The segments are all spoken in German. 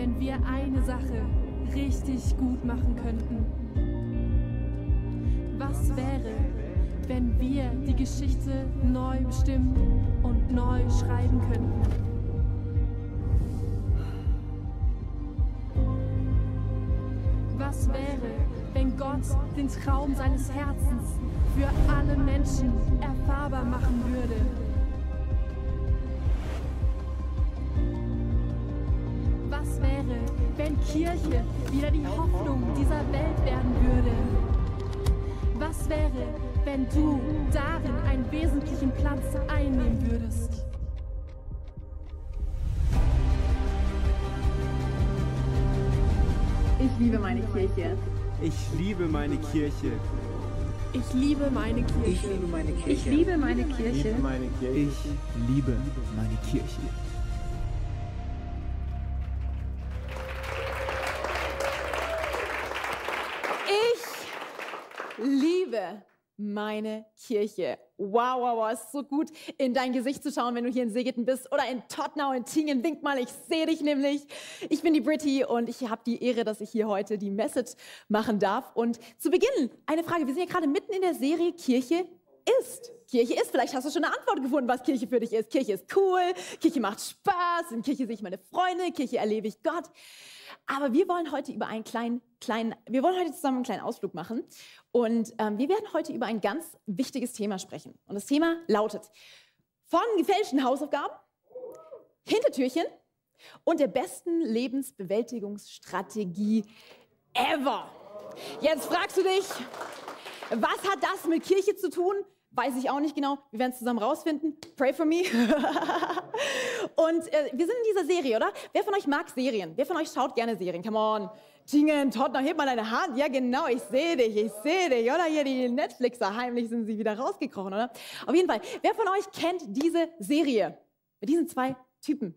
wenn wir eine Sache richtig gut machen könnten? Was wäre, wenn wir die Geschichte neu bestimmen und neu schreiben könnten? Was wäre, wenn Gott den Traum seines Herzens für alle Menschen erfahrbar machen würde? Kirche wieder die Hoffnung dieser Welt werden würde? Was wäre, wenn du darin einen wesentlichen Platz einnehmen würdest? Ich liebe meine Kirche. Ich liebe meine Kirche. Ich liebe meine Kirche. Ich liebe meine Kirche. Ich liebe meine Kirche. Meine Kirche. Ich liebe meine Kirche. Meine Kirche. Wow, wow, wow, ist so gut, in dein Gesicht zu schauen, wenn du hier in Segeten bist oder in Tottenau, in Tingen. Wink mal, ich sehe dich nämlich. Ich bin die Britty und ich habe die Ehre, dass ich hier heute die Message machen darf. Und zu Beginn eine Frage. Wir sind ja gerade mitten in der Serie Kirche ist. Kirche ist. Vielleicht hast du schon eine Antwort gefunden, was Kirche für dich ist. Kirche ist cool, Kirche macht Spaß, in Kirche sehe ich meine Freunde, Kirche erlebe ich Gott. Aber wir wollen heute über einen kleinen, kleinen, wir wollen heute zusammen einen kleinen Ausflug machen. Und ähm, wir werden heute über ein ganz wichtiges Thema sprechen. Und das Thema lautet von gefälschten Hausaufgaben, Hintertürchen und der besten Lebensbewältigungsstrategie ever. Jetzt fragst du dich, was hat das mit Kirche zu tun? Weiß ich auch nicht genau. Wir werden es zusammen rausfinden. Pray for me. und äh, wir sind in dieser Serie, oder? Wer von euch mag Serien? Wer von euch schaut gerne Serien? Come on. Tingen, Tottenham, heb mal deine Hand. Ja, genau, ich sehe dich, ich sehe dich. Oder hier die Netflixer, heimlich sind sie wieder rausgekrochen, oder? Auf jeden Fall, wer von euch kennt diese Serie? Mit diesen zwei Typen.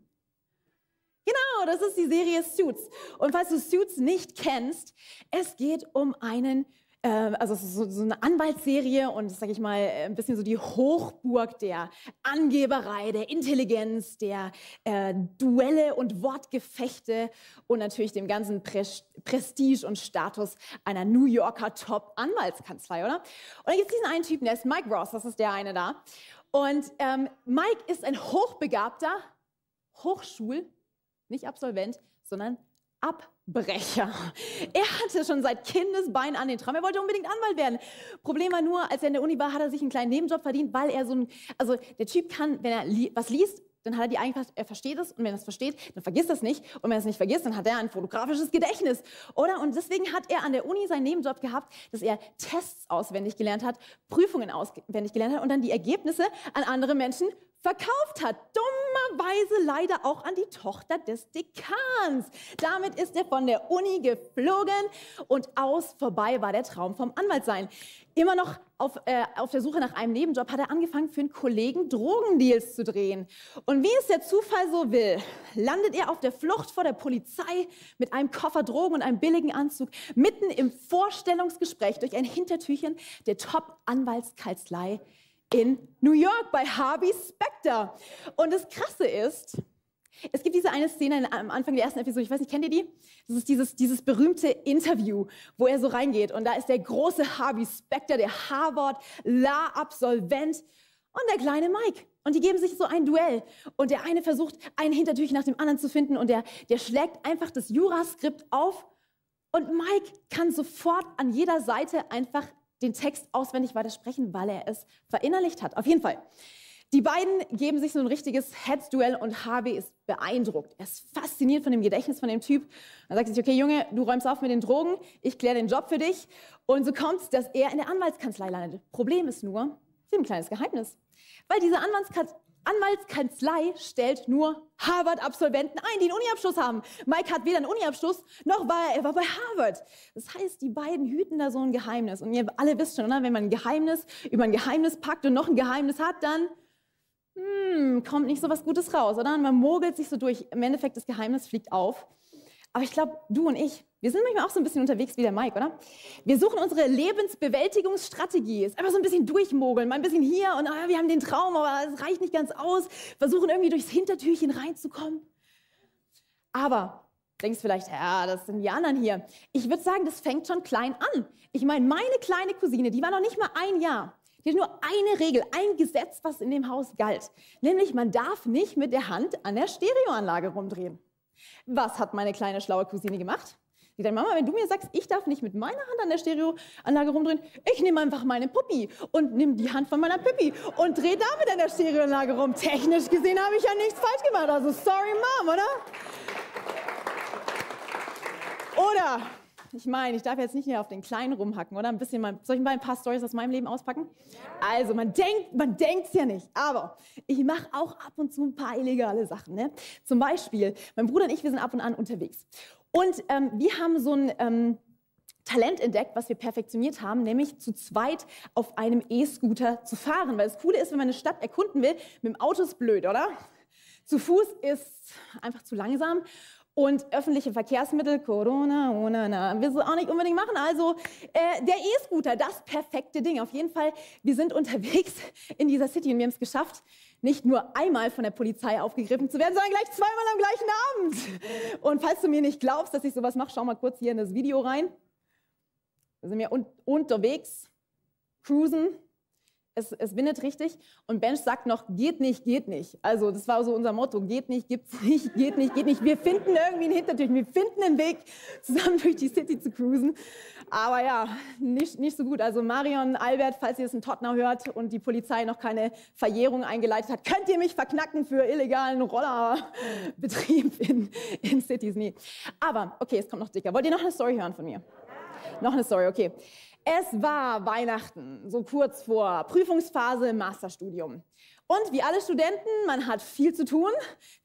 Genau, das ist die Serie Suits. Und falls du Suits nicht kennst, es geht um einen ähm, also so, so, eine Anwaltsserie und sage ich mal ein bisschen so die Hochburg der Angeberei, der Intelligenz, der äh, Duelle und Wortgefechte und natürlich dem ganzen Pre Prestige und Status einer New Yorker Top-Anwaltskanzlei, oder? Und dann gibt es diesen einen Typen, der ist Mike Ross, das ist der eine da. Und ähm, Mike ist ein hochbegabter Hochschul, nicht Absolvent, sondern Abbrecher. Er hatte schon seit Kindesbein an den Traum. Er wollte unbedingt Anwalt werden. Problem war nur, als er in der Uni war, hat er sich einen kleinen Nebenjob verdient, weil er so ein, also der Typ kann, wenn er li was liest, dann hat er die Eigenschaft, er versteht es und wenn er es versteht, dann vergisst er es nicht und wenn er es nicht vergisst, dann hat er ein fotografisches Gedächtnis, oder? Und deswegen hat er an der Uni seinen Nebenjob gehabt, dass er Tests auswendig gelernt hat, Prüfungen auswendig gelernt hat und dann die Ergebnisse an andere Menschen verkauft hat. Dummerweise leider auch an die Tochter des Dekans. Damit ist er von der Uni geflogen und aus vorbei war der Traum vom Anwaltsein. Immer noch auf, äh, auf der Suche nach einem Nebenjob hat er angefangen, für einen Kollegen Drogendeals zu drehen. Und wie es der Zufall so will, landet er auf der Flucht vor der Polizei mit einem Koffer Drogen und einem billigen Anzug mitten im Vorstellungsgespräch durch ein Hintertürchen der Top-Anwaltskanzlei in New York bei Harvey Specter. Und das Krasse ist, es gibt diese eine Szene am Anfang der ersten Episode, ich weiß nicht, kennt ihr die? Das ist dieses, dieses berühmte Interview, wo er so reingeht und da ist der große Harvey Specter, der Harvard-La-Absolvent und der kleine Mike. Und die geben sich so ein Duell. Und der eine versucht, ein Hintertürchen nach dem anderen zu finden und der, der schlägt einfach das Juraskript auf und Mike kann sofort an jeder Seite einfach den Text auswendig weiter sprechen, weil er es verinnerlicht hat. Auf jeden Fall. Die beiden geben sich so ein richtiges Heads-Duell und Harvey ist beeindruckt. Er ist fasziniert von dem Gedächtnis von dem Typ. Dann sagt er sich, okay, Junge, du räumst auf mit den Drogen, ich kläre den Job für dich. Und so kommt es, dass er in der Anwaltskanzlei landet. Problem ist nur, sie haben ein kleines Geheimnis. Weil diese Anwaltskanzlei Anwaltskanzlei stellt nur Harvard-Absolventen ein, die einen Uniabschluss haben. Mike hat weder einen Uniabschluss, noch war er, er war bei Harvard. Das heißt, die beiden hüten da so ein Geheimnis. Und ihr alle wisst schon, oder? wenn man ein Geheimnis über ein Geheimnis packt und noch ein Geheimnis hat, dann hm, kommt nicht so was Gutes raus, oder? Und man mogelt sich so durch. Im Endeffekt, das Geheimnis fliegt auf. Aber ich glaube, du und ich, wir sind manchmal auch so ein bisschen unterwegs wie der Mike, oder? Wir suchen unsere Lebensbewältigungsstrategie. Ist einfach so ein bisschen durchmogeln, mal ein bisschen hier und ah, wir haben den Traum, aber es reicht nicht ganz aus. Versuchen irgendwie durchs Hintertürchen reinzukommen. Aber Denkst vielleicht, ja, das sind die anderen hier. Ich würde sagen, das fängt schon klein an. Ich meine, meine kleine Cousine, die war noch nicht mal ein Jahr. Die hat nur eine Regel, ein Gesetz, was in dem Haus galt. Nämlich, man darf nicht mit der Hand an der Stereoanlage rumdrehen. Was hat meine kleine schlaue Cousine gemacht? Die dann, Mama, wenn du mir sagst, ich darf nicht mit meiner Hand an der Stereoanlage rumdrehen, ich nehme einfach meine Puppi und nehme die Hand von meiner Puppi und drehe damit an der Stereoanlage rum. Technisch gesehen habe ich ja nichts falsch gemacht. Also sorry, Mom, oder? Oder, ich meine, ich darf jetzt nicht mehr auf den Kleinen rumhacken, oder? Ein bisschen mal, soll ich mal ein paar Stories aus meinem Leben auspacken? Also, man denkt, man denkt's ja nicht, aber ich mache auch ab und zu ein paar illegale Sachen, ne? Zum Beispiel, mein Bruder und ich, wir sind ab und an unterwegs. Und ähm, wir haben so ein ähm, Talent entdeckt, was wir perfektioniert haben, nämlich zu zweit auf einem E-Scooter zu fahren. Weil das Coole ist, wenn man eine Stadt erkunden will, mit dem Auto ist blöd, oder? Zu Fuß ist einfach zu langsam. Und öffentliche Verkehrsmittel, Corona, ohne, na, willst du auch nicht unbedingt machen. Also äh, der E-Scooter, das perfekte Ding. Auf jeden Fall, wir sind unterwegs in dieser City und wir haben es geschafft, nicht nur einmal von der Polizei aufgegriffen zu werden, sondern gleich zweimal am gleichen Abend. Und falls du mir nicht glaubst, dass ich sowas mache, schau mal kurz hier in das Video rein. Da sind wir un unterwegs, cruisen, es, es windet richtig und Bench sagt noch, geht nicht, geht nicht. Also das war so unser Motto, geht nicht, gibt's nicht, geht nicht, geht nicht. Wir finden irgendwie einen Hintertür, wir finden einen Weg, zusammen durch die City zu cruisen. Aber ja, nicht, nicht so gut. Also Marion, Albert, falls ihr es in Tottenham hört und die Polizei noch keine Verjährung eingeleitet hat, könnt ihr mich verknacken für illegalen Rollerbetrieb in, in Cities. Nee. Aber, okay, es kommt noch dicker. Wollt ihr noch eine Story hören von mir? Noch eine Story, okay. Es war Weihnachten, so kurz vor Prüfungsphase im Masterstudium. Und wie alle Studenten, man hat viel zu tun.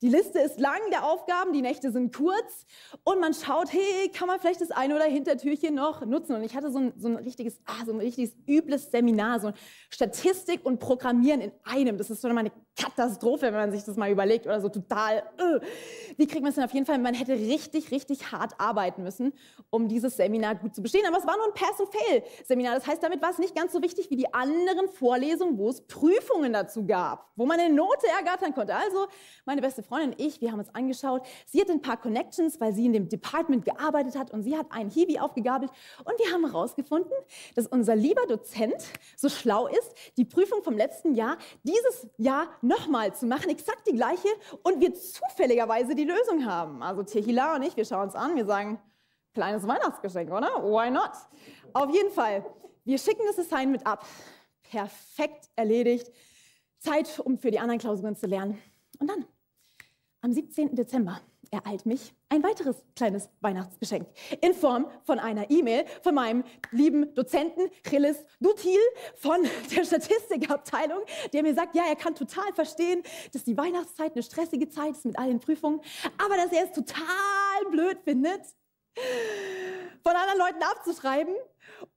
Die Liste ist lang der Aufgaben, die Nächte sind kurz. Und man schaut, hey, kann man vielleicht das eine oder Hintertürchen noch nutzen? Und ich hatte so ein, so ein richtiges, ah, so ein richtiges übles Seminar, so Statistik und Programmieren in einem. Das ist schon mal eine Katastrophe, wenn man sich das mal überlegt oder so total. Uh. Wie kriegt man es denn auf jeden Fall? Man hätte richtig, richtig hart arbeiten müssen, um dieses Seminar gut zu bestehen. Aber es war nur ein Pass-and-Fail-Seminar. Das heißt, damit war es nicht ganz so wichtig wie die anderen Vorlesungen, wo es Prüfungen dazu gab, wo man eine Note ergattern konnte. Also, meine beste Freundin und ich, wir haben uns angeschaut. Sie hat ein paar Connections, weil sie in dem Department gearbeitet hat und sie hat einen Hiwi aufgegabelt. Und wir haben herausgefunden, dass unser lieber Dozent so schlau ist, die Prüfung vom letzten Jahr dieses Jahr nochmal zu machen, exakt die gleiche, und wir zufälligerweise die Lösung haben. Also Tehila und ich, wir schauen uns an, wir sagen, kleines Weihnachtsgeschenk, oder? Why not? Auf jeden Fall, wir schicken das Assignment ab. Perfekt erledigt. Zeit, um für die anderen Klausuren zu lernen. Und dann, am 17. Dezember, ereilt mich ein weiteres kleines Weihnachtsgeschenk in Form von einer E-Mail von meinem lieben Dozenten Chilis Dutil von der Statistikabteilung, der mir sagt, ja, er kann total verstehen, dass die Weihnachtszeit eine stressige Zeit ist mit all den Prüfungen, aber dass er es total blöd findet, von anderen Leuten abzuschreiben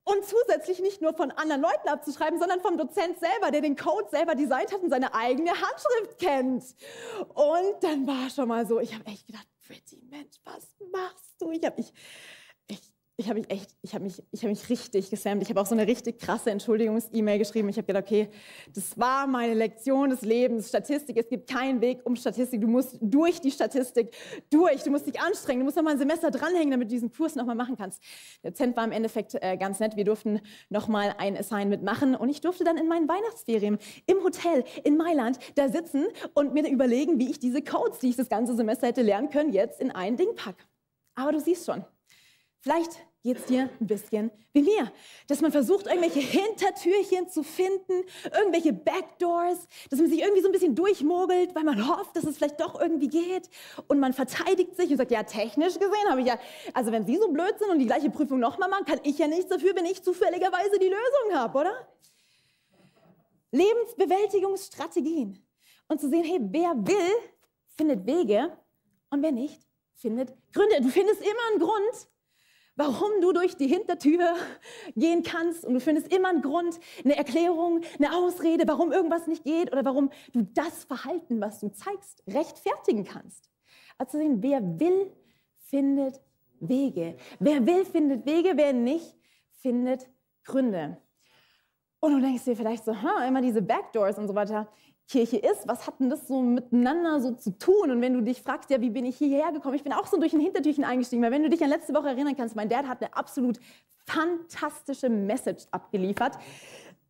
und zusätzlich nicht nur von anderen Leuten abzuschreiben, sondern vom Dozent selber, der den Code selber designt hat und seine eigene Handschrift kennt. Und dann war schon mal so, ich habe echt gedacht, Pretty Mensch, was machst du? Ich habe mich ich habe mich echt, ich habe mich, ich habe mich richtig gesammt. Ich habe auch so eine richtig krasse Entschuldigungs-E-Mail geschrieben. Ich habe gedacht, okay, das war meine Lektion des Lebens, Statistik. Es gibt keinen Weg um Statistik. Du musst durch die Statistik durch. Du musst dich anstrengen. Du musst noch mal ein Semester dranhängen, damit du diesen Kurs noch mal machen kannst. Der Dozent war im Endeffekt äh, ganz nett. Wir durften noch mal ein Assignment machen und ich durfte dann in meinen Weihnachtsferien im Hotel in Mailand da sitzen und mir überlegen, wie ich diese Codes, die ich das ganze Semester hätte lernen können, jetzt in ein Ding packe. Aber du siehst schon, Vielleicht geht es dir ein bisschen wie mir, dass man versucht, irgendwelche Hintertürchen zu finden, irgendwelche Backdoors, dass man sich irgendwie so ein bisschen durchmogelt, weil man hofft, dass es vielleicht doch irgendwie geht und man verteidigt sich und sagt, ja, technisch gesehen habe ich ja, also wenn Sie so blöd sind und die gleiche Prüfung nochmal machen, kann ich ja nichts dafür, wenn ich zufälligerweise die Lösung habe, oder? Lebensbewältigungsstrategien und zu sehen, hey, wer will, findet Wege und wer nicht, findet Gründe. Du findest immer einen Grund, warum du durch die Hintertür gehen kannst und du findest immer einen Grund, eine Erklärung, eine Ausrede, warum irgendwas nicht geht oder warum du das Verhalten, was du zeigst, rechtfertigen kannst. Also sehen, wer will, findet Wege. Wer will, findet Wege, wer nicht, findet Gründe. Und du denkst dir vielleicht so, ha, immer diese Backdoors und so weiter. Kirche ist, was hat denn das so miteinander so zu tun? Und wenn du dich fragst, ja, wie bin ich hierher gekommen? Ich bin auch so durch ein Hintertürchen eingestiegen, weil wenn du dich an letzte Woche erinnern kannst, mein Dad hat eine absolut fantastische Message abgeliefert.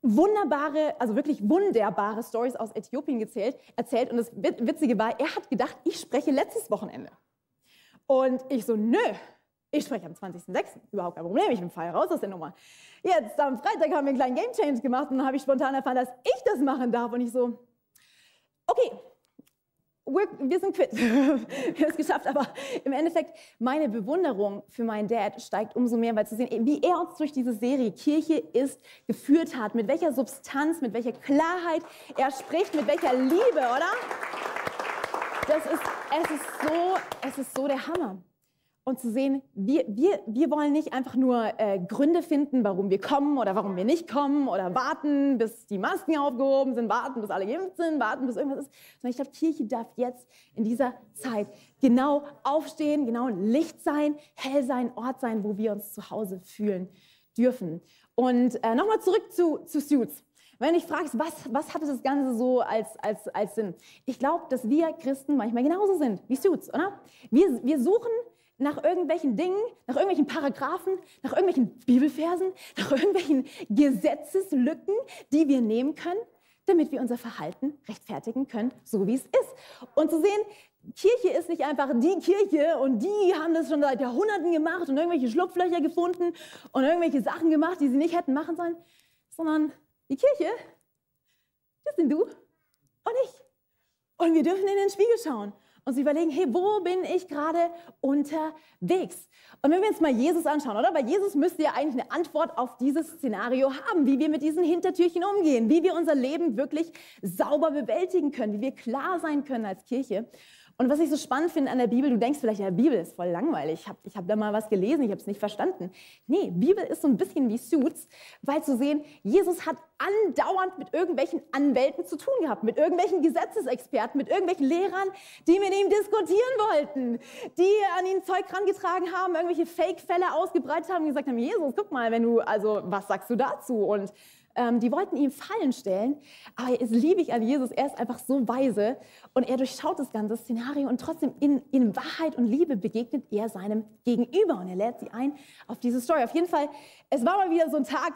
Wunderbare, also wirklich wunderbare Stories aus Äthiopien gezählt, erzählt. Und das Witzige war, er hat gedacht, ich spreche letztes Wochenende. Und ich so, nö, ich spreche am 20.06. Überhaupt kein Problem, ich bin frei raus aus der Nummer. Jetzt am Freitag haben wir einen kleinen Game Change gemacht und dann habe ich spontan erfahren, dass ich das machen darf. Und ich so, okay, wir sind quitt. wir haben es geschafft. Aber im Endeffekt, meine Bewunderung für meinen Dad steigt umso mehr, weil zu sehen, wie er uns durch diese Serie Kirche ist geführt hat, mit welcher Substanz, mit welcher Klarheit er spricht, mit welcher Liebe, oder? Das ist, es ist so, es ist so der Hammer und zu sehen, wir, wir, wir wollen nicht einfach nur äh, Gründe finden, warum wir kommen oder warum wir nicht kommen oder warten, bis die Masken aufgehoben sind, warten, bis alle geimpft sind, warten, bis irgendwas ist, sondern ich glaube, Kirche darf jetzt in dieser Zeit genau aufstehen, genau Licht sein, hell sein, Ort sein, wo wir uns zu Hause fühlen dürfen. Und äh, nochmal zurück zu, zu Suits. Wenn ich fragst, was, was hat das Ganze so als, als, als Sinn? Ich glaube, dass wir Christen manchmal genauso sind wie Suits, oder? Wir, wir suchen nach irgendwelchen Dingen, nach irgendwelchen Paragraphen, nach irgendwelchen Bibelversen, nach irgendwelchen Gesetzeslücken, die wir nehmen können, damit wir unser Verhalten rechtfertigen können, so wie es ist. Und zu sehen, Kirche ist nicht einfach die Kirche und die haben das schon seit Jahrhunderten gemacht und irgendwelche Schlupflöcher gefunden und irgendwelche Sachen gemacht, die sie nicht hätten machen sollen, sondern die Kirche, das sind du und ich. Und wir dürfen in den Spiegel schauen und sie überlegen, hey, wo bin ich gerade unterwegs? Und wenn wir uns mal Jesus anschauen, oder? Weil Jesus müsste ja eigentlich eine Antwort auf dieses Szenario haben, wie wir mit diesen Hintertürchen umgehen, wie wir unser Leben wirklich sauber bewältigen können, wie wir klar sein können als Kirche. Und was ich so spannend finde an der Bibel, du denkst vielleicht, ja, Bibel ist voll langweilig. Ich habe ich hab da mal was gelesen, ich habe es nicht verstanden. Nee, Bibel ist so ein bisschen wie Suits, weil zu sehen, Jesus hat andauernd mit irgendwelchen Anwälten zu tun gehabt, mit irgendwelchen Gesetzesexperten, mit irgendwelchen Lehrern, die mit ihm diskutieren wollten, die an ihn Zeug rangetragen haben, irgendwelche Fake-Fälle ausgebreitet haben und gesagt haben, Jesus, guck mal, wenn du, also was sagst du dazu? Und ähm, die wollten ihm Fallen stellen, aber es liebe ich an Jesus, er ist einfach so weise und er durchschaut das ganze Szenario und trotzdem in, in Wahrheit und Liebe begegnet er seinem Gegenüber und er lädt sie ein auf diese Story. Auf jeden Fall, es war mal wieder so ein Tag,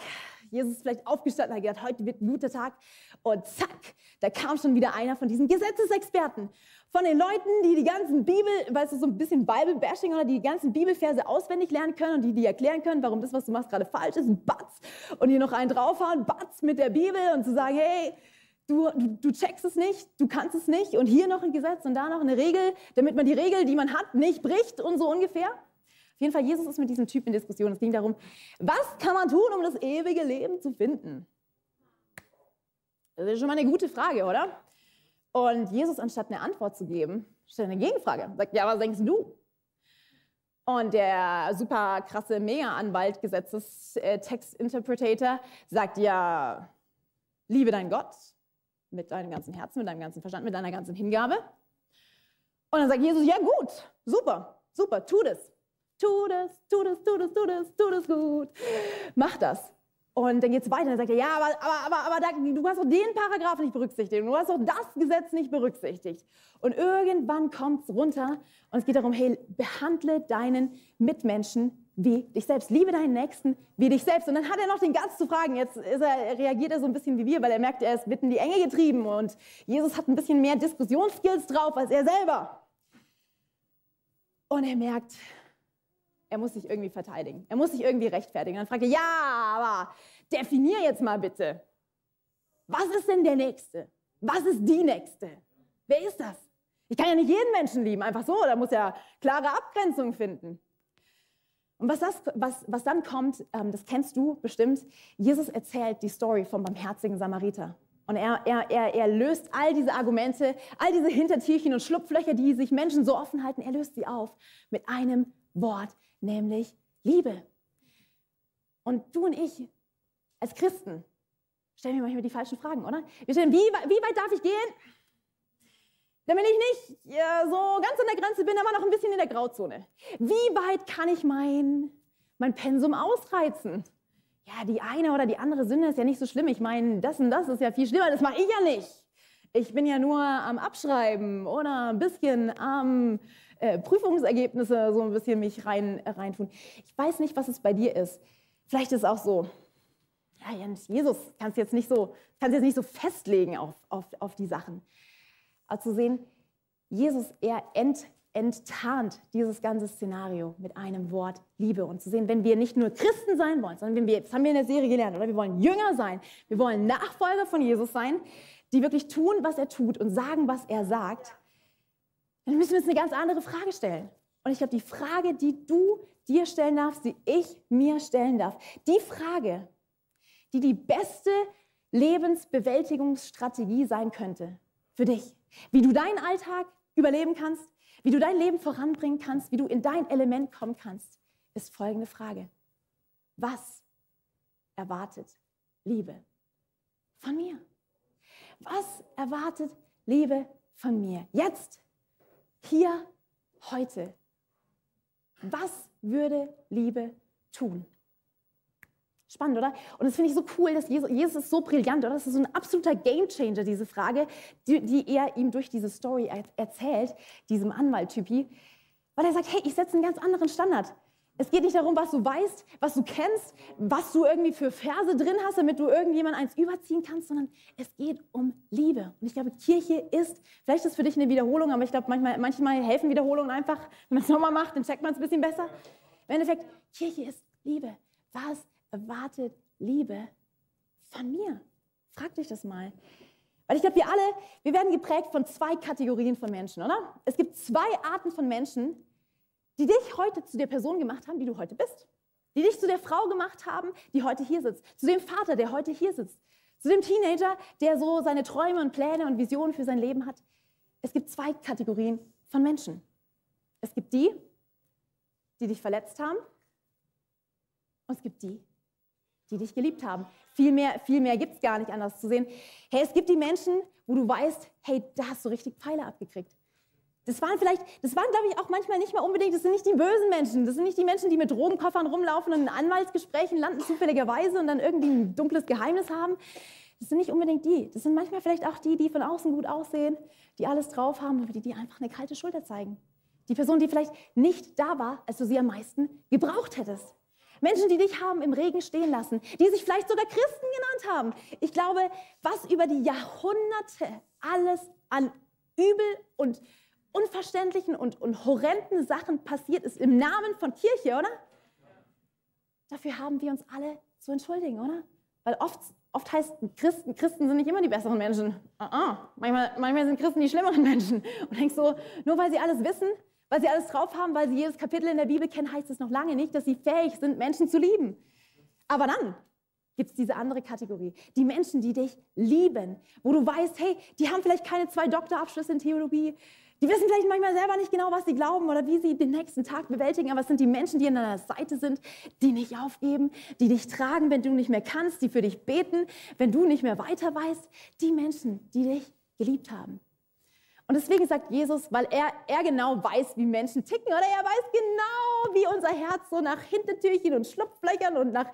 Jesus ist vielleicht aufgestanden, hat gedacht, heute wird ein guter Tag. Und zack, da kam schon wieder einer von diesen Gesetzesexperten. Von den Leuten, die die ganzen Bibel, weißt du, so ein bisschen Bible-Bashing oder die ganzen Bibelverse auswendig lernen können und die die erklären können, warum das, was du machst, gerade falsch ist. Batz. Und hier noch einen draufhauen, Batz mit der Bibel und zu sagen, hey, Du, du, du, checkst es nicht, du kannst es nicht und hier noch ein Gesetz und da noch eine Regel, damit man die Regel, die man hat, nicht bricht und so ungefähr. Auf jeden Fall, Jesus ist mit diesem Typ in Diskussion. Es ging darum, was kann man tun, um das ewige Leben zu finden? Das ist schon mal eine gute Frage, oder? Und Jesus, anstatt eine Antwort zu geben, stellt eine Gegenfrage. Sagt, ja, was denkst du? Und der super krasse Mega-Anwalt, Gesetzestext-Interpretator, sagt, ja, liebe deinen Gott mit deinem ganzen Herzen, mit deinem ganzen Verstand, mit deiner ganzen Hingabe. Und dann sagt Jesus, ja gut, super, super, tu das. Tu das, tu das, tu das, tu das, tu das gut. Mach das. Und dann geht es weiter. Dann sagt er, ja, aber, aber, aber, aber da, du hast doch den Paragraph nicht berücksichtigt. Du hast doch das Gesetz nicht berücksichtigt. Und irgendwann kommt es runter und es geht darum, hey, behandle deinen Mitmenschen wie dich selbst. Liebe deinen Nächsten wie dich selbst. Und dann hat er noch den Gast zu fragen. Jetzt er, reagiert er so ein bisschen wie wir, weil er merkt, er ist mitten in die Enge getrieben. Und Jesus hat ein bisschen mehr Diskussionsskills drauf als er selber. Und er merkt, er muss sich irgendwie verteidigen. Er muss sich irgendwie rechtfertigen. Dann fragt er, ja, aber definier jetzt mal bitte. Was ist denn der Nächste? Was ist die Nächste? Wer ist das? Ich kann ja nicht jeden Menschen lieben, einfach so. Da muss ja klare Abgrenzung finden. Und was, das, was, was dann kommt, ähm, das kennst du bestimmt. Jesus erzählt die Story vom barmherzigen Samariter. Und er, er, er, er löst all diese Argumente, all diese Hintertierchen und Schlupflöcher, die sich Menschen so offen halten, er löst sie auf mit einem Wort nämlich Liebe. Und du und ich als Christen stellen mir manchmal die falschen Fragen, oder? Wir stellen, wie, wie weit darf ich gehen? Damit ich nicht ja, so ganz an der Grenze bin, aber noch ein bisschen in der Grauzone. Wie weit kann ich mein, mein Pensum ausreizen? Ja, die eine oder die andere Sünde ist ja nicht so schlimm. Ich meine, das und das ist ja viel schlimmer, das mache ich ja nicht. Ich bin ja nur am Abschreiben oder ein bisschen am äh, Prüfungsergebnisse so ein bisschen mich rein, äh, reintun. Ich weiß nicht, was es bei dir ist. Vielleicht ist es auch so, ja, Jens, Jesus kannst jetzt so, jetzt nicht so festlegen auf, auf, auf die Sachen. Aber zu sehen, Jesus, er ent, enttarnt dieses ganze Szenario mit einem Wort Liebe. Und zu sehen, wenn wir nicht nur Christen sein wollen, sondern wenn wir, das haben wir in der Serie gelernt, oder wir wollen Jünger sein, wir wollen Nachfolger von Jesus sein, die wirklich tun, was er tut und sagen, was er sagt, dann müssen wir uns eine ganz andere Frage stellen. Und ich glaube, die Frage, die du dir stellen darfst, die ich mir stellen darf, die Frage, die die beste Lebensbewältigungsstrategie sein könnte für dich, wie du deinen Alltag überleben kannst, wie du dein Leben voranbringen kannst, wie du in dein Element kommen kannst, ist folgende Frage. Was erwartet Liebe von mir? Was erwartet Liebe von mir? Jetzt hier, heute. Was würde Liebe tun? Spannend, oder? Und das finde ich so cool, dass Jesus, Jesus ist so brillant, oder? Das ist so ein absoluter Gamechanger, diese Frage, die, die er ihm durch diese Story erzählt, diesem Anwalt-Typi. Weil er sagt, hey, ich setze einen ganz anderen Standard. Es geht nicht darum, was du weißt, was du kennst, was du irgendwie für Verse drin hast, damit du irgendjemand eins überziehen kannst, sondern es geht um Liebe. Und ich glaube, Kirche ist, vielleicht ist es für dich eine Wiederholung, aber ich glaube, manchmal, manchmal helfen Wiederholungen einfach. Wenn man es nochmal macht, dann checkt man es ein bisschen besser. Im Endeffekt, Kirche ist Liebe. Was erwartet Liebe von mir? Frag dich das mal. Weil ich glaube, wir alle, wir werden geprägt von zwei Kategorien von Menschen, oder? Es gibt zwei Arten von Menschen, die dich heute zu der Person gemacht haben, die du heute bist. Die dich zu der Frau gemacht haben, die heute hier sitzt. Zu dem Vater, der heute hier sitzt. Zu dem Teenager, der so seine Träume und Pläne und Visionen für sein Leben hat. Es gibt zwei Kategorien von Menschen. Es gibt die, die dich verletzt haben. Und es gibt die, die dich geliebt haben. Viel mehr, viel mehr gibt es gar nicht anders zu sehen. Hey, es gibt die Menschen, wo du weißt, hey, da hast du richtig Pfeile abgekriegt. Das waren vielleicht, das waren, glaube ich, auch manchmal nicht mal unbedingt, das sind nicht die bösen Menschen, das sind nicht die Menschen, die mit Drogenkoffern rumlaufen und in Anwaltsgesprächen landen zufälligerweise und dann irgendwie ein dunkles Geheimnis haben. Das sind nicht unbedingt die. Das sind manchmal vielleicht auch die, die von außen gut aussehen, die alles drauf haben, aber die, die einfach eine kalte Schulter zeigen. Die Person, die vielleicht nicht da war, als du sie am meisten gebraucht hättest. Menschen, die dich haben im Regen stehen lassen, die sich vielleicht sogar Christen genannt haben. Ich glaube, was über die Jahrhunderte alles an Übel und unverständlichen und, und horrenden Sachen passiert ist im Namen von Kirche, oder? Dafür haben wir uns alle zu entschuldigen, oder? Weil oft, oft heißt Christen, Christen sind nicht immer die besseren Menschen. Uh -uh. Manchmal, manchmal sind Christen die schlimmeren Menschen. Und denkst so, nur weil sie alles wissen, weil sie alles drauf haben, weil sie jedes Kapitel in der Bibel kennen, heißt es noch lange nicht, dass sie fähig sind, Menschen zu lieben. Aber dann gibt es diese andere Kategorie. Die Menschen, die dich lieben, wo du weißt, hey, die haben vielleicht keine zwei Doktorabschlüsse in Theologie, die wissen vielleicht manchmal selber nicht genau, was sie glauben oder wie sie den nächsten Tag bewältigen, aber es sind die Menschen, die an deiner Seite sind, die nicht aufgeben, die dich tragen, wenn du nicht mehr kannst, die für dich beten, wenn du nicht mehr weiter weißt. Die Menschen, die dich geliebt haben. Und deswegen sagt Jesus, weil er, er genau weiß, wie Menschen ticken, oder er weiß genau, wie unser Herz so nach Hintertürchen und Schlupflöchern und nach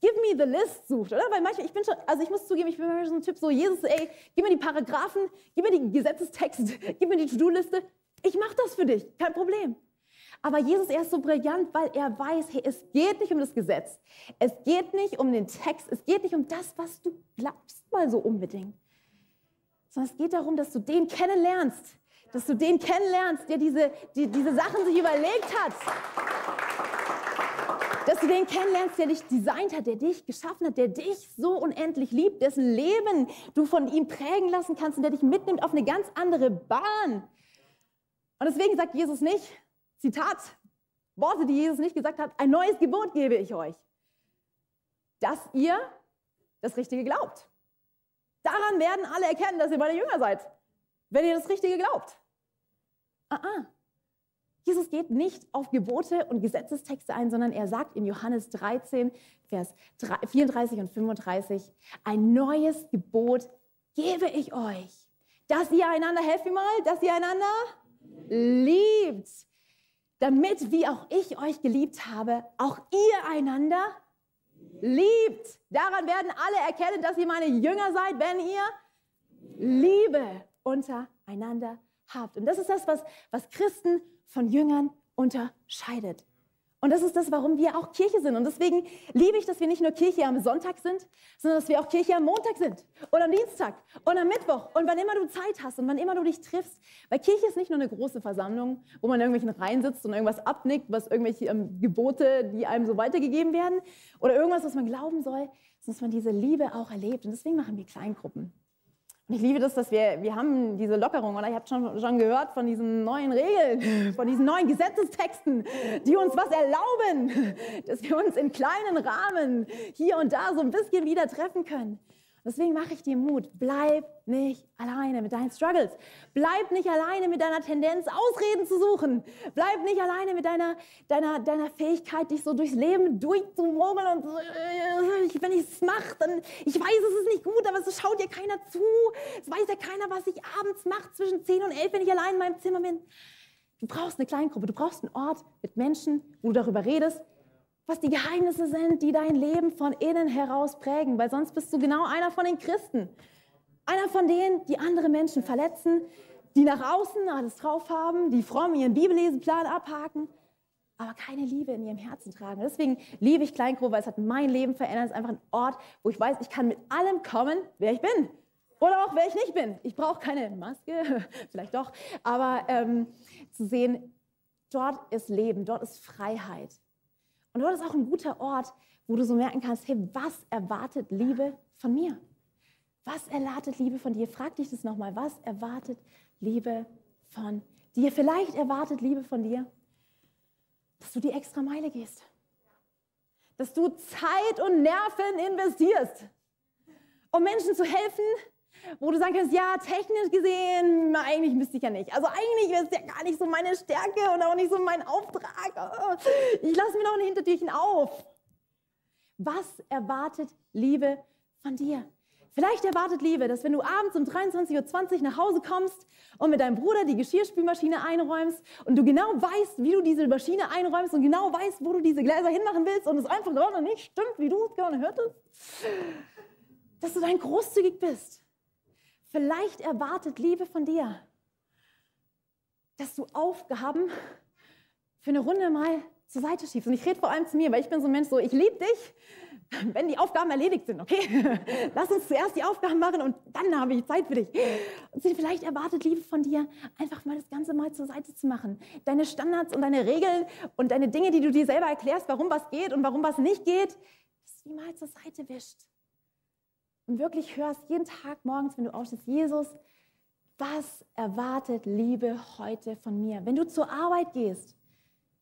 Give me the list sucht, oder? Weil manchmal, ich bin schon, also ich muss zugeben, ich bin manchmal so ein Typ, so Jesus, ey, gib mir die Paragraphen, gib mir die Gesetzestext, gib mir die To-Do-Liste. Ich mache das für dich, kein Problem. Aber Jesus, er ist so brillant, weil er weiß, hey, es geht nicht um das Gesetz. Es geht nicht um den Text. Es geht nicht um das, was du glaubst, mal so unbedingt sondern es geht darum, dass du den kennenlernst, dass du den kennenlernst, der diese, die, diese Sachen sich überlegt hat. Dass du den kennenlernst, der dich designt hat, der dich geschaffen hat, der dich so unendlich liebt, dessen Leben du von ihm prägen lassen kannst und der dich mitnimmt auf eine ganz andere Bahn. Und deswegen sagt Jesus nicht, Zitat, Worte, die Jesus nicht gesagt hat, ein neues Gebot gebe ich euch, dass ihr das Richtige glaubt. Daran werden alle erkennen, dass ihr meine Jünger seid, wenn ihr das Richtige glaubt. Ah, ah. Jesus geht nicht auf Gebote und Gesetzestexte ein, sondern er sagt in Johannes 13, Vers 34 und 35, ein neues Gebot gebe ich euch, dass ihr einander, helft mir mal, dass ihr einander liebt, damit, wie auch ich euch geliebt habe, auch ihr einander liebt. Daran werden alle erkennen, dass ihr meine Jünger seid, wenn ihr Liebe untereinander habt. Und das ist das, was, was Christen von Jüngern unterscheidet. Und das ist das, warum wir auch Kirche sind. Und deswegen liebe ich, dass wir nicht nur Kirche am Sonntag sind, sondern dass wir auch Kirche am Montag sind und am Dienstag und am Mittwoch und wann immer du Zeit hast und wann immer du dich triffst. Weil Kirche ist nicht nur eine große Versammlung, wo man in irgendwelchen Reihen sitzt und irgendwas abnickt, was irgendwelche ähm, Gebote, die einem so weitergegeben werden oder irgendwas, was man glauben soll, sondern dass man diese Liebe auch erlebt. Und deswegen machen wir Kleingruppen. Und ich liebe das, dass wir, wir haben diese Lockerung, oder ihr habt schon, schon gehört von diesen neuen Regeln, von diesen neuen Gesetzestexten, die uns was erlauben, dass wir uns in kleinen Rahmen hier und da so ein bisschen wieder treffen können. Deswegen mache ich dir Mut. Bleib nicht alleine mit deinen Struggles. Bleib nicht alleine mit deiner Tendenz, Ausreden zu suchen. Bleib nicht alleine mit deiner, deiner, deiner Fähigkeit, dich so durchs Leben durchzumurmeln und äh, wenn ich es mache, dann, ich weiß, es ist nicht gut, aber es schaut dir keiner zu. Es weiß ja keiner, was ich abends mache zwischen 10 und 11, wenn ich allein in meinem Zimmer bin. Du brauchst eine Kleingruppe, du brauchst einen Ort mit Menschen, wo du darüber redest, was die Geheimnisse sind, die dein Leben von innen heraus prägen, weil sonst bist du genau einer von den Christen. Einer von denen, die andere Menschen verletzen, die nach außen alles drauf haben, die fromm ihren Bibelleseplan abhaken, aber keine Liebe in ihrem Herzen tragen. Deswegen liebe ich Kleingruppe, weil es hat mein Leben verändert. Es ist einfach ein Ort, wo ich weiß, ich kann mit allem kommen, wer ich bin. Oder auch wer ich nicht bin. Ich brauche keine Maske, vielleicht doch, aber ähm, zu sehen, dort ist Leben, dort ist Freiheit. Und dort ist auch ein guter Ort, wo du so merken kannst, hey, was erwartet Liebe von mir? Was erwartet Liebe von dir? Frag dich das nochmal. Was erwartet Liebe von dir? Vielleicht erwartet Liebe von dir, dass du die extra Meile gehst. Dass du Zeit und Nerven investierst, um Menschen zu helfen, wo du sagen kannst, ja, technisch gesehen, eigentlich müsste ich ja nicht. Also eigentlich ist es ja gar nicht so meine Stärke und auch nicht so mein Auftrag. Oh, ich lasse mir noch ein Hintertürchen auf. Was erwartet Liebe von dir? Vielleicht erwartet Liebe, dass wenn du abends um 23.20 Uhr nach Hause kommst und mit deinem Bruder die Geschirrspülmaschine einräumst und du genau weißt, wie du diese Maschine einräumst und genau weißt, wo du diese Gläser hinmachen willst und es einfach gerade nicht stimmt, wie du es gerne hörtest, dass du dann großzügig bist Vielleicht erwartet Liebe von dir, dass du Aufgaben für eine Runde mal zur Seite schiebst. Und ich rede vor allem zu mir, weil ich bin so ein Mensch, so ich liebe dich, wenn die Aufgaben erledigt sind, okay? Lass uns zuerst die Aufgaben machen und dann habe ich Zeit für dich. Und vielleicht erwartet Liebe von dir, einfach mal das Ganze mal zur Seite zu machen. Deine Standards und deine Regeln und deine Dinge, die du dir selber erklärst, warum was geht und warum was nicht geht, dass du die mal zur Seite wischt und wirklich hörst jeden Tag morgens, wenn du aufstehst, Jesus, was erwartet Liebe heute von mir? Wenn du zur Arbeit gehst,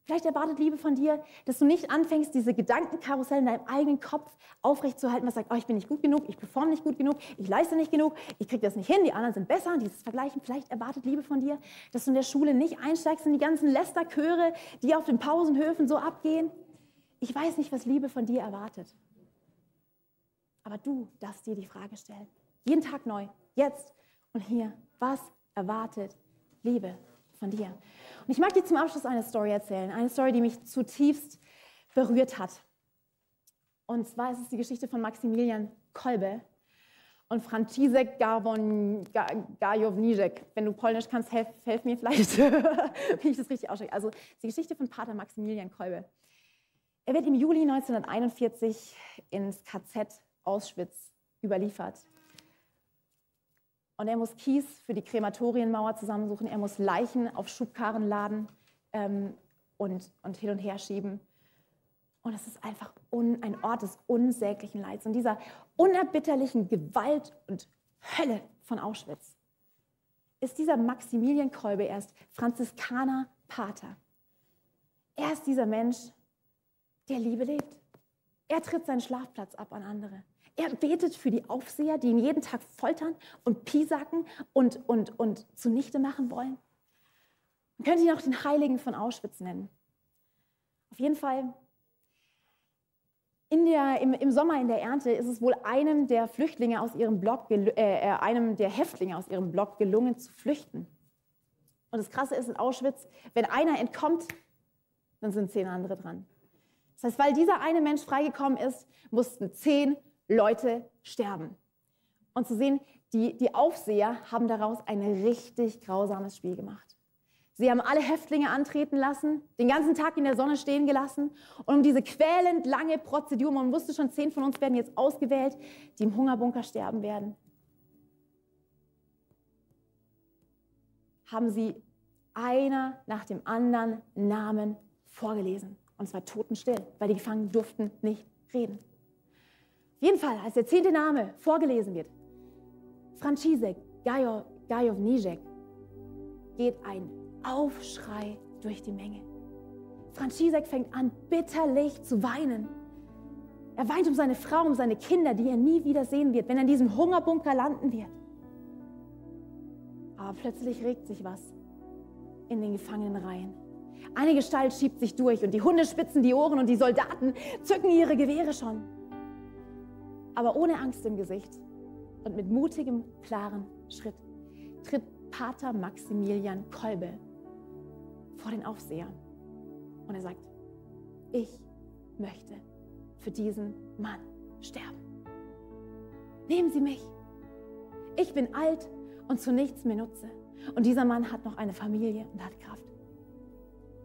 vielleicht erwartet Liebe von dir, dass du nicht anfängst, diese Gedankenkarussell in deinem eigenen Kopf aufrechtzuerhalten, was sagt, oh, ich bin nicht gut genug, ich performe nicht gut genug, ich leiste nicht genug, ich kriege das nicht hin, die anderen sind besser, dieses Vergleichen. Vielleicht erwartet Liebe von dir, dass du in der Schule nicht einsteigst in die ganzen Lästerchöre, die auf den Pausenhöfen so abgehen. Ich weiß nicht, was Liebe von dir erwartet. Aber du darfst dir die Frage stellen. Jeden Tag neu, jetzt und hier. Was erwartet Liebe von dir? Und ich mag dir zum Abschluss eine Story erzählen. Eine Story, die mich zutiefst berührt hat. Und zwar ist es die Geschichte von Maximilian Kolbe und Franciszek Gajowniczek. Wenn du Polnisch kannst, helf, helf mir vielleicht, wie ich das richtig ausspreche. Also die Geschichte von Pater Maximilian Kolbe. Er wird im Juli 1941 ins KZ Auschwitz überliefert. Und er muss Kies für die Krematorienmauer zusammensuchen, er muss Leichen auf Schubkarren laden ähm, und, und hin und her schieben. Und es ist einfach un, ein Ort des unsäglichen Leids und dieser unerbitterlichen Gewalt und Hölle von Auschwitz ist dieser Maximilian Kolbe erst Franziskaner Pater. Er ist dieser Mensch, der Liebe lebt. Er tritt seinen Schlafplatz ab an andere. Er betet für die Aufseher, die ihn jeden Tag foltern und piesacken und, und, und zunichte machen wollen. Man könnte ihn auch den Heiligen von Auschwitz nennen. Auf jeden Fall, der, im, im, Sommer in der Ernte ist es wohl einem der Flüchtlinge aus ihrem Block, äh, äh, einem der Häftlinge aus ihrem Block gelungen zu flüchten. Und das Krasse ist in Auschwitz, wenn einer entkommt, dann sind zehn andere dran. Das heißt, weil dieser eine Mensch freigekommen ist, mussten zehn Leute sterben. Und zu sehen, die, die Aufseher haben daraus ein richtig grausames Spiel gemacht. Sie haben alle Häftlinge antreten lassen, den ganzen Tag in der Sonne stehen gelassen und um diese quälend lange Prozedur, man wusste schon, zehn von uns werden jetzt ausgewählt, die im Hungerbunker sterben werden, haben sie einer nach dem anderen Namen vorgelesen. Und zwar totenstill, weil die Gefangenen durften nicht reden. Jeden Fall, als der zehnte Name vorgelesen wird, Franciszek Gajowniczek, geht ein Aufschrei durch die Menge. Franciszek fängt an, bitterlich zu weinen. Er weint um seine Frau, um seine Kinder, die er nie wieder sehen wird, wenn er in diesem Hungerbunker landen wird. Aber plötzlich regt sich was in den Gefangenenreihen. Eine Gestalt schiebt sich durch und die Hunde spitzen die Ohren und die Soldaten zücken ihre Gewehre schon. Aber ohne Angst im Gesicht und mit mutigem, klaren Schritt tritt Pater Maximilian Kolbe vor den Aufseher und er sagt, ich möchte für diesen Mann sterben. Nehmen Sie mich. Ich bin alt und zu nichts mehr nutze. Und dieser Mann hat noch eine Familie und hat Kraft.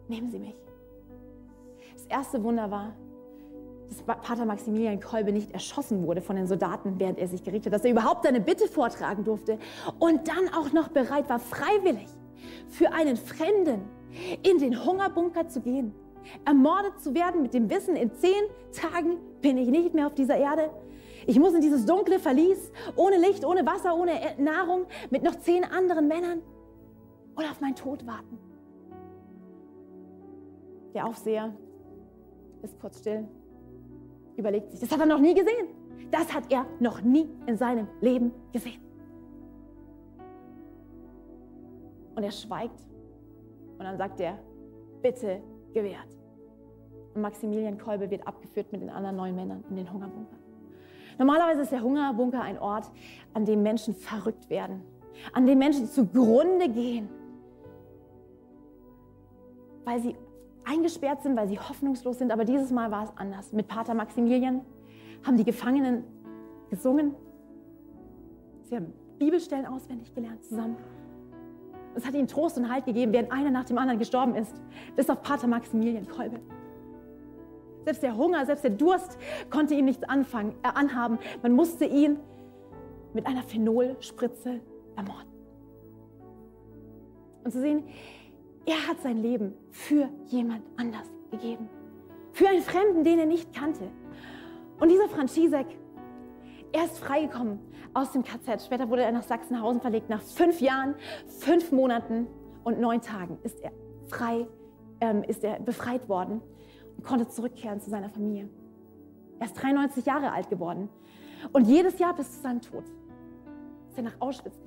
Nehmen Sie mich. Das erste Wunder war, dass Pater Maximilian Kolbe nicht erschossen wurde von den Soldaten, während er sich gerichtet hat, dass er überhaupt seine Bitte vortragen durfte und dann auch noch bereit war, freiwillig für einen Fremden in den Hungerbunker zu gehen, ermordet zu werden mit dem Wissen, in zehn Tagen bin ich nicht mehr auf dieser Erde. Ich muss in dieses dunkle Verlies, ohne Licht, ohne Wasser, ohne Nahrung, mit noch zehn anderen Männern und auf meinen Tod warten. Der Aufseher ist kurz still, überlegt sich, das hat er noch nie gesehen. Das hat er noch nie in seinem Leben gesehen. Und er schweigt und dann sagt er, bitte gewährt. Und Maximilian Kolbe wird abgeführt mit den anderen neun Männern in den Hungerbunker. Normalerweise ist der Hungerbunker ein Ort, an dem Menschen verrückt werden, an dem Menschen zugrunde gehen, weil sie eingesperrt sind, weil sie hoffnungslos sind. Aber dieses Mal war es anders. Mit Pater Maximilian haben die Gefangenen gesungen. Sie haben Bibelstellen auswendig gelernt zusammen. Es hat ihnen Trost und Halt gegeben, während einer nach dem anderen gestorben ist, bis auf Pater Maximilian Kolbe. Selbst der Hunger, selbst der Durst konnte ihm nichts anfangen, äh, anhaben. Man musste ihn mit einer Phenolspritze ermorden. Und zu sehen, er hat sein Leben für jemand anders gegeben. Für einen Fremden, den er nicht kannte. Und dieser Franzisek, er ist freigekommen aus dem KZ. Später wurde er nach Sachsenhausen verlegt. Nach fünf Jahren, fünf Monaten und neun Tagen ist er frei, ähm, ist er befreit worden und konnte zurückkehren zu seiner Familie. Er ist 93 Jahre alt geworden. Und jedes Jahr bis zu seinem Tod ist er nach Auschwitz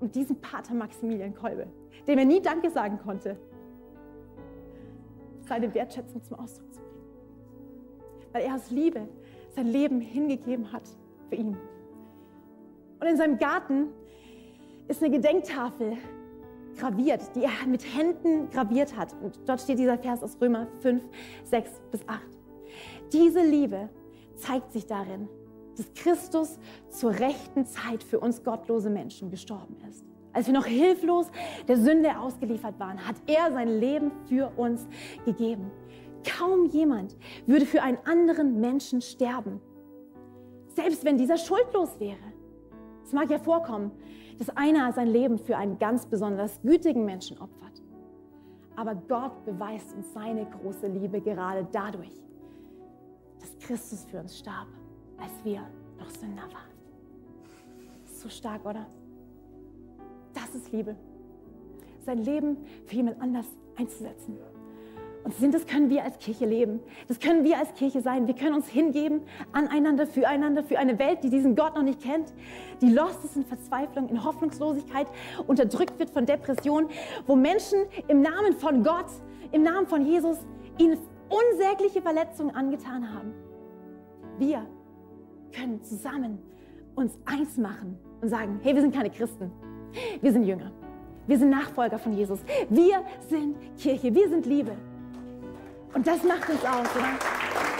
Um diesen Pater Maximilian Kolbe, dem er nie Danke sagen konnte, seine Wertschätzung zum Ausdruck zu bringen. Weil er aus Liebe sein Leben hingegeben hat für ihn. Und in seinem Garten ist eine Gedenktafel graviert, die er mit Händen graviert hat. Und dort steht dieser Vers aus Römer 5, 6 bis 8. Diese Liebe zeigt sich darin, dass Christus zur rechten Zeit für uns gottlose Menschen gestorben ist. Als wir noch hilflos der Sünde ausgeliefert waren, hat er sein Leben für uns gegeben. Kaum jemand würde für einen anderen Menschen sterben, selbst wenn dieser schuldlos wäre. Es mag ja vorkommen, dass einer sein Leben für einen ganz besonders gütigen Menschen opfert. Aber Gott beweist uns seine große Liebe gerade dadurch, dass Christus für uns starb, als wir noch Sünder waren. So stark, oder? Das ist Liebe. Sein Leben für jemand anders einzusetzen. Und das können wir als Kirche leben. Das können wir als Kirche sein. Wir können uns hingeben aneinander, füreinander, für eine Welt, die diesen Gott noch nicht kennt, die lost ist in Verzweiflung, in Hoffnungslosigkeit, unterdrückt wird von Depressionen, wo Menschen im Namen von Gott, im Namen von Jesus, ihnen unsägliche Verletzungen angetan haben. Wir können zusammen uns eins machen und sagen, hey, wir sind keine Christen, wir sind Jünger. Wir sind Nachfolger von Jesus. Wir sind Kirche. Wir sind Liebe. Und das macht uns aus, oder?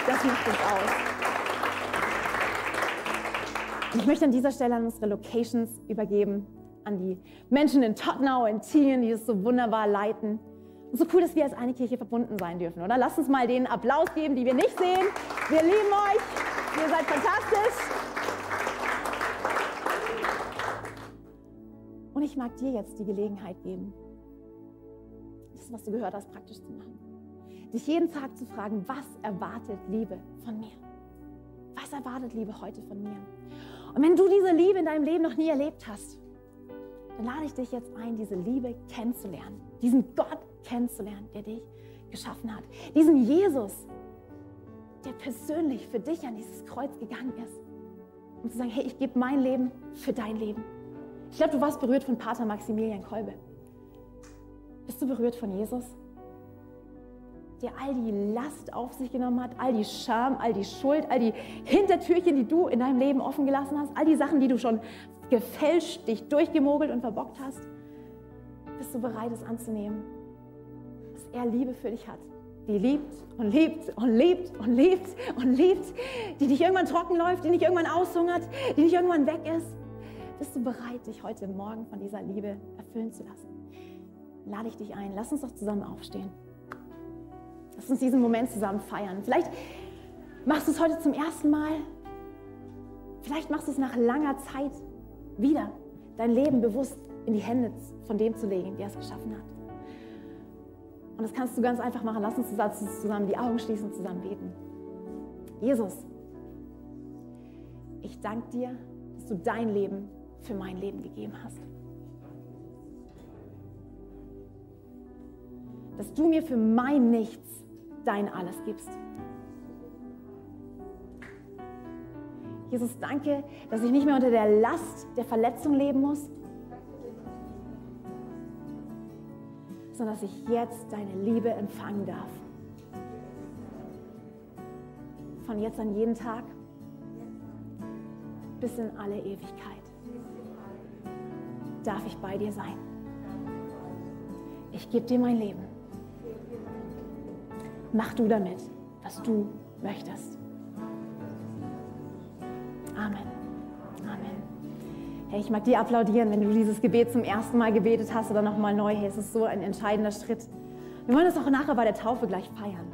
Das macht uns aus. Und ich möchte an dieser Stelle an unsere Locations übergeben, an die Menschen in Tottenau, in Tien, die es so wunderbar leiten. Und so cool, dass wir als eine Kirche verbunden sein dürfen, oder? Lasst uns mal den Applaus geben, die wir nicht sehen. Wir lieben euch. Ihr seid fantastisch. Und ich mag dir jetzt die Gelegenheit geben, das, was du gehört hast, praktisch zu machen. Dich jeden Tag zu fragen, was erwartet Liebe von mir? Was erwartet Liebe heute von mir? Und wenn du diese Liebe in deinem Leben noch nie erlebt hast, dann lade ich dich jetzt ein, diese Liebe kennenzulernen, diesen Gott kennenzulernen, der dich geschaffen hat, diesen Jesus, der persönlich für dich an dieses Kreuz gegangen ist, um zu sagen, hey, ich gebe mein Leben für dein Leben. Ich glaube, du warst berührt von Pater Maximilian Kolbe. Bist du berührt von Jesus? Der all die Last auf sich genommen hat, all die Scham, all die Schuld, all die Hintertürchen, die du in deinem Leben offen gelassen hast, all die Sachen, die du schon gefälscht, dich durchgemogelt und verbockt hast. Bist du bereit, es anzunehmen? Dass er Liebe für dich hat die liebt und liebt und liebt und liebt und liebt, die dich irgendwann trocken läuft, die nicht irgendwann aushungert, die nicht irgendwann weg ist. Bist du bereit, dich heute Morgen von dieser Liebe erfüllen zu lassen? Lade ich dich ein. Lass uns doch zusammen aufstehen. Lass uns diesen Moment zusammen feiern. Vielleicht machst du es heute zum ersten Mal. Vielleicht machst du es nach langer Zeit wieder, dein Leben bewusst in die Hände von dem zu legen, der es geschaffen hat. Und das kannst du ganz einfach machen. Lass uns zusammen die Augen schließen und zusammen beten. Jesus, ich danke dir, dass du dein Leben für mein Leben gegeben hast. Dass du mir für mein Nichts dein Alles gibst. Jesus, danke, dass ich nicht mehr unter der Last der Verletzung leben muss, sondern dass ich jetzt deine Liebe empfangen darf. Von jetzt an jeden Tag bis in alle Ewigkeit darf ich bei dir sein. Ich gebe dir mein Leben. Mach du damit, was du möchtest. Amen. Amen. Hey, ich mag dir applaudieren, wenn du dieses Gebet zum ersten Mal gebetet hast oder nochmal neu. Hey, es ist so ein entscheidender Schritt. Wir wollen das auch nachher bei der Taufe gleich feiern.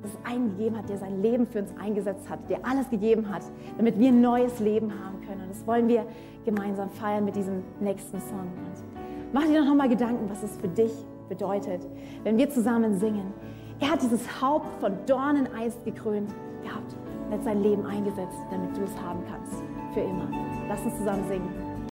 Dass es einen gegeben hat, der sein Leben für uns eingesetzt hat, der alles gegeben hat, damit wir ein neues Leben haben können. Und das wollen wir gemeinsam feiern mit diesem nächsten Song. Und mach dir doch nochmal Gedanken, was es für dich bedeutet, wenn wir zusammen singen. Er hat dieses Haupt von Dornen einst gekrönt gehabt und hat sein Leben eingesetzt, damit du es haben kannst. Für immer. Lass uns zusammen singen.